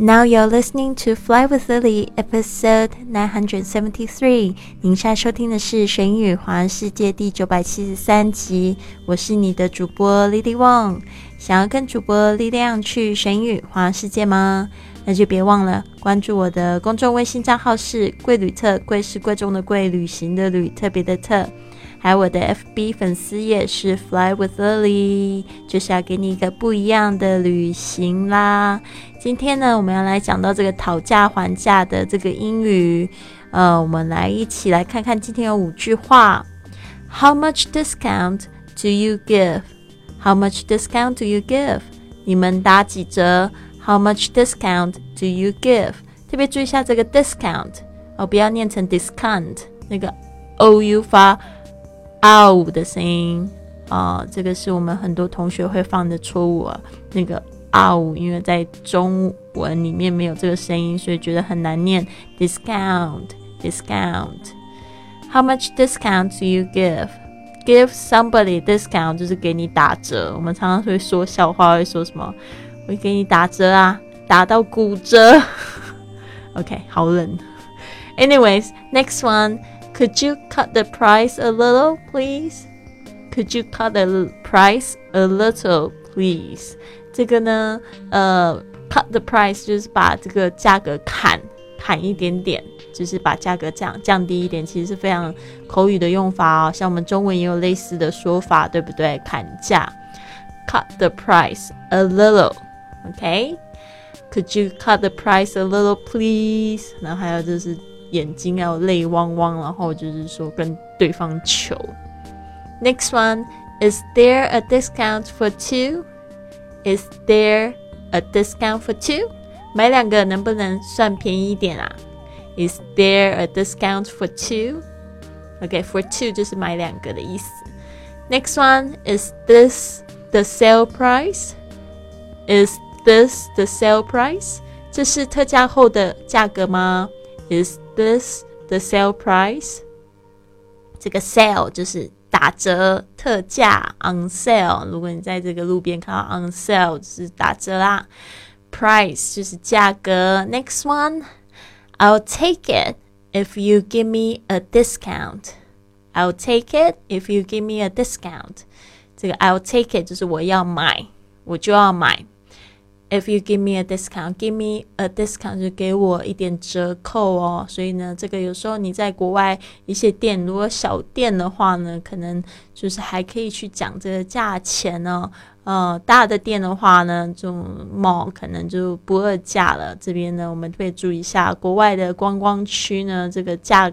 Now you're listening to Fly with Lily, episode nine hundred seventy three。您现在收听的是《神语华世界》第九百七十三集。我是你的主播 Lily Wong。想要跟主播力量去神语华世界吗？那就别忘了关注我的公众微信账号是“贵旅特”，贵是贵重的贵，旅行的旅，特别的特。还有我的 FB 粉丝也是 Fly with Lily，就是要给你一个不一样的旅行啦。今天呢，我们要来讲到这个讨价还价的这个英语。呃，我们来一起来看看今天有五句话。How much discount do you give? How much discount do you give? 你们打几折？How much discount do you give? 特别注意一下这个 discount 哦，不要念成 discount，那个 o u 发。嗷的声音啊，这个是我们很多同学会犯的错误啊。那个嗷，因为在中文里面没有这个声音，所以觉得很难念。Discount，discount。How much discount do you give? Give somebody discount 就是给你打折。我们常常会说笑话，会说什么？会给你打折啊，打到骨折。OK，好冷。Anyways, next one. Could you cut the price a little, please? Could you cut the price a little, please? 这个呢，呃，cut the price 就是把这个价格砍砍一点点，就是把价格降降低一点，其实是非常口语的用法哦。像我们中文也有类似的说法，对不对？砍价，cut the price a little, OK? Could you cut the price a little, please? 然后还有就是。 眼睛要泪汪汪，然后就是说跟对方求。Next one, is there a discount for two? Is there a discount for two? 买两个能不能算便宜一点啊？Is there a discount for two? Okay, for two 就是买两个的意思。Next one, is this the sale price? Is this the sale price? 这是特价后的价格吗？Is this the sale price？这个 sale 就是打折、特价，on sale。如果你在这个路边看到 on sale，就是打折啦。Price 就是价格。Next one，I'll take it if you give me a discount. I'll take it if you give me a discount. 这个 I'll take it 就是我要买，我就要买。 If you give me a discount, give me a discount 就给我一点折扣哦。所以呢，这个有时候你在国外一些店，如果小店的话呢，可能就是还可以去讲这个价钱呢。呃，大的店的话呢，这种 mall 可能就不二价了。这边呢，我们特别注意一下，国外的观光区呢，这个价，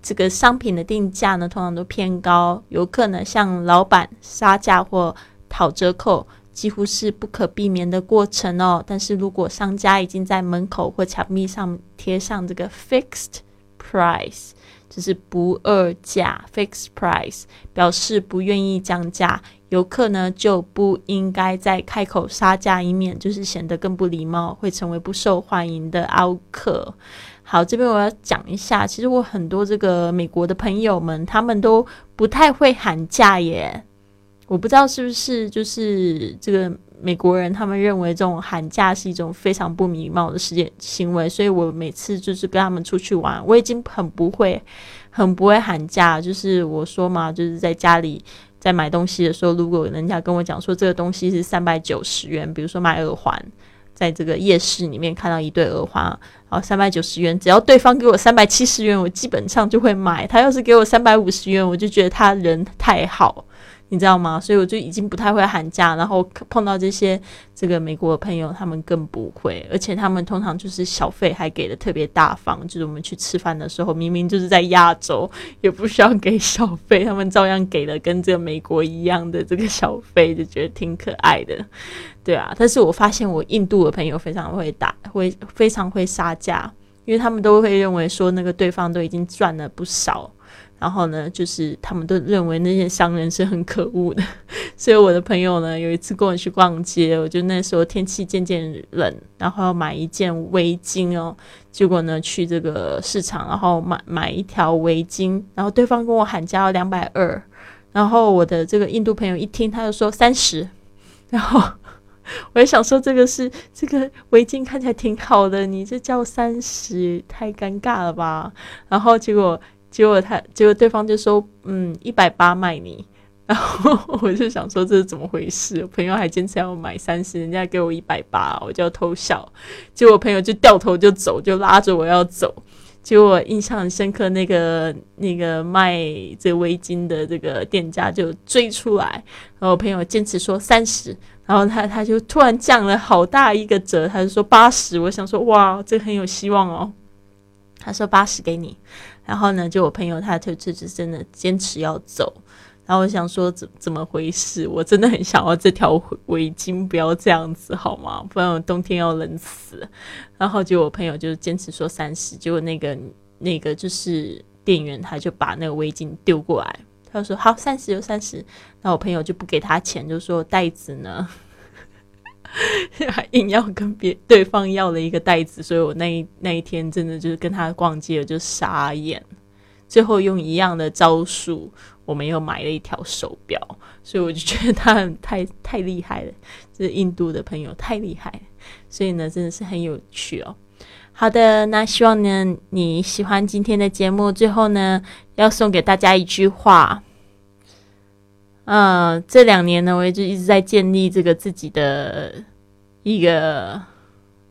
这个商品的定价呢，通常都偏高，游客呢向老板杀价或讨折扣。几乎是不可避免的过程哦。但是如果商家已经在门口或墙壁上贴上这个 fixed price，就是不二价 fixed price，表示不愿意降价，游客呢就不应该再开口杀价，以免就是显得更不礼貌，会成为不受欢迎的奥客。好，这边我要讲一下，其实我很多这个美国的朋友们，他们都不太会喊价耶。我不知道是不是就是这个美国人，他们认为这种喊价是一种非常不礼貌的事件行为，所以我每次就是跟他们出去玩，我已经很不会，很不会喊价。就是我说嘛，就是在家里在买东西的时候，如果人家跟我讲说这个东西是三百九十元，比如说买耳环，在这个夜市里面看到一对耳环，然后三百九十元，只要对方给我三百七十元，我基本上就会买。他要是给我三百五十元，我就觉得他人太好。你知道吗？所以我就已经不太会喊价，然后碰到这些这个美国的朋友，他们更不会，而且他们通常就是小费还给的特别大方，就是我们去吃饭的时候，明明就是在亚洲，也不需要给小费，他们照样给了跟这个美国一样的这个小费，就觉得挺可爱的，对啊。但是我发现我印度的朋友非常会打，会非常会杀价，因为他们都会认为说那个对方都已经赚了不少。然后呢，就是他们都认为那些商人是很可恶的，所以我的朋友呢，有一次跟我去逛街，我就那时候天气渐渐冷，然后要买一件围巾哦，结果呢去这个市场，然后买买一条围巾，然后对方跟我喊价要两百二，然后我的这个印度朋友一听，他就说三十，然后我也想说，这个是这个围巾看起来挺好的，你这叫三十，太尴尬了吧？然后结果结果他结果对方就说，嗯，一百八卖你。然后我就想说这是怎么回事？朋友还坚持要买三十，人家给我一百八，我就要偷笑。结果朋友就掉头就走，就拉着我要走。结果印象很深刻，那个那个卖这围巾的这个店家就追出来，然后我朋友坚持说三十，然后他他就突然降了好大一个折，他就说八十。我想说哇，这很有希望哦。他说八十给你，然后呢，就我朋友他就就是真的坚持要走。然后我想说怎怎么回事？我真的很想要这条围巾，不要这样子好吗？不然我冬天要冷死。然后就我朋友就坚持说三十，结果那个那个就是店员他就把那个围巾丢过来，他说好三十就三十。那我朋友就不给他钱，就说袋子呢，还 硬要跟别对方要了一个袋子，所以我那一那一天真的就是跟他逛街，我就傻眼。最后用一样的招数。我们又买了一条手表，所以我就觉得他很太太厉害了，这印度的朋友太厉害，所以呢，真的是很有趣哦。好的，那希望呢你喜欢今天的节目。最后呢，要送给大家一句话。嗯，这两年呢，我一直一直在建立这个自己的一个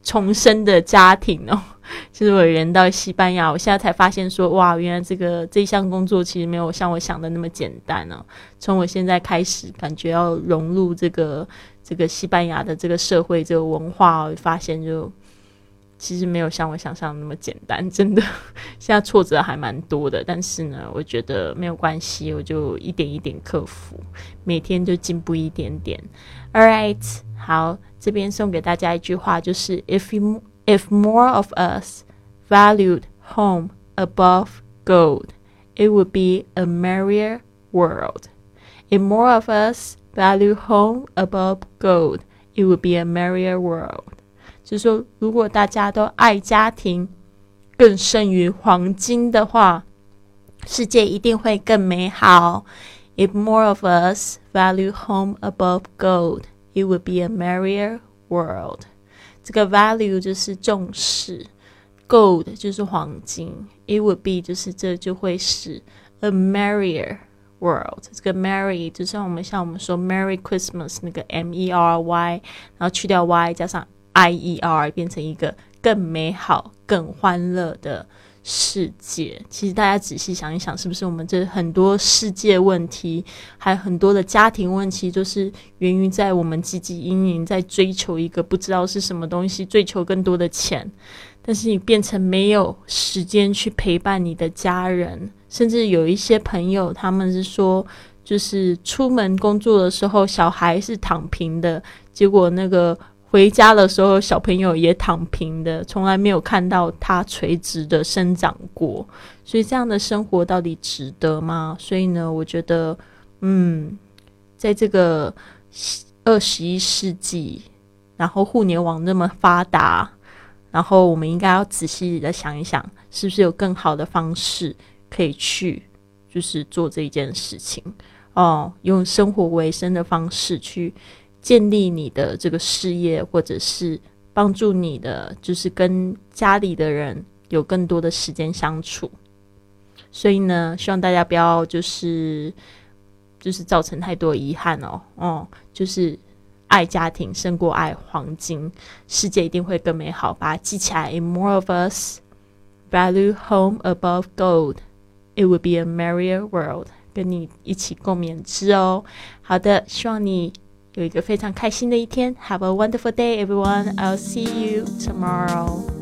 重生的家庭哦。就是我人到西班牙，我现在才发现说，哇，原来这个这项工作其实没有像我想的那么简单哦。从我现在开始，感觉要融入这个这个西班牙的这个社会、这个文化，我发现就其实没有像我想象那么简单。真的，现在挫折还蛮多的，但是呢，我觉得没有关系，我就一点一点克服，每天就进步一点点。All right，好，这边送给大家一句话，就是 If you If more of us valued home above gold, it would be a merrier world. If more of us value home above gold, it would be a merrier world. 就是说，如果大家都爱家庭更胜于黄金的话，世界一定会更美好。If more of us value home above gold, it would be a merrier world. 这个 value 就是重视，gold 就是黄金，it would be 就是这就会是 a merrier world。这个 merry 就像我们像我们说 Merry Christmas 那个 M E R Y，然后去掉 Y 加上 I E R 变成一个更美好、更欢乐的。世界，其实大家仔细想一想，是不是我们这很多世界问题，还有很多的家庭问题，都是源于在我们汲汲营营在追求一个不知道是什么东西，追求更多的钱，但是你变成没有时间去陪伴你的家人，甚至有一些朋友，他们是说，就是出门工作的时候，小孩是躺平的，结果那个。回家的时候，小朋友也躺平的，从来没有看到他垂直的生长过。所以，这样的生活到底值得吗？所以呢，我觉得，嗯，在这个二十一世纪，然后互联网那么发达，然后我们应该要仔细的想一想，是不是有更好的方式可以去，就是做这一件事情哦，用生活为生的方式去。建立你的这个事业，或者是帮助你的，就是跟家里的人有更多的时间相处。所以呢，希望大家不要就是就是造成太多遗憾哦。哦，就是爱家庭胜过爱黄金，世界一定会更美好。把它记起来。In more of us value home above gold, it would be a merrier world。跟你一起共勉之哦。好的，希望你。有一个非常开心的一天。Have a wonderful day, everyone. I'll see you tomorrow.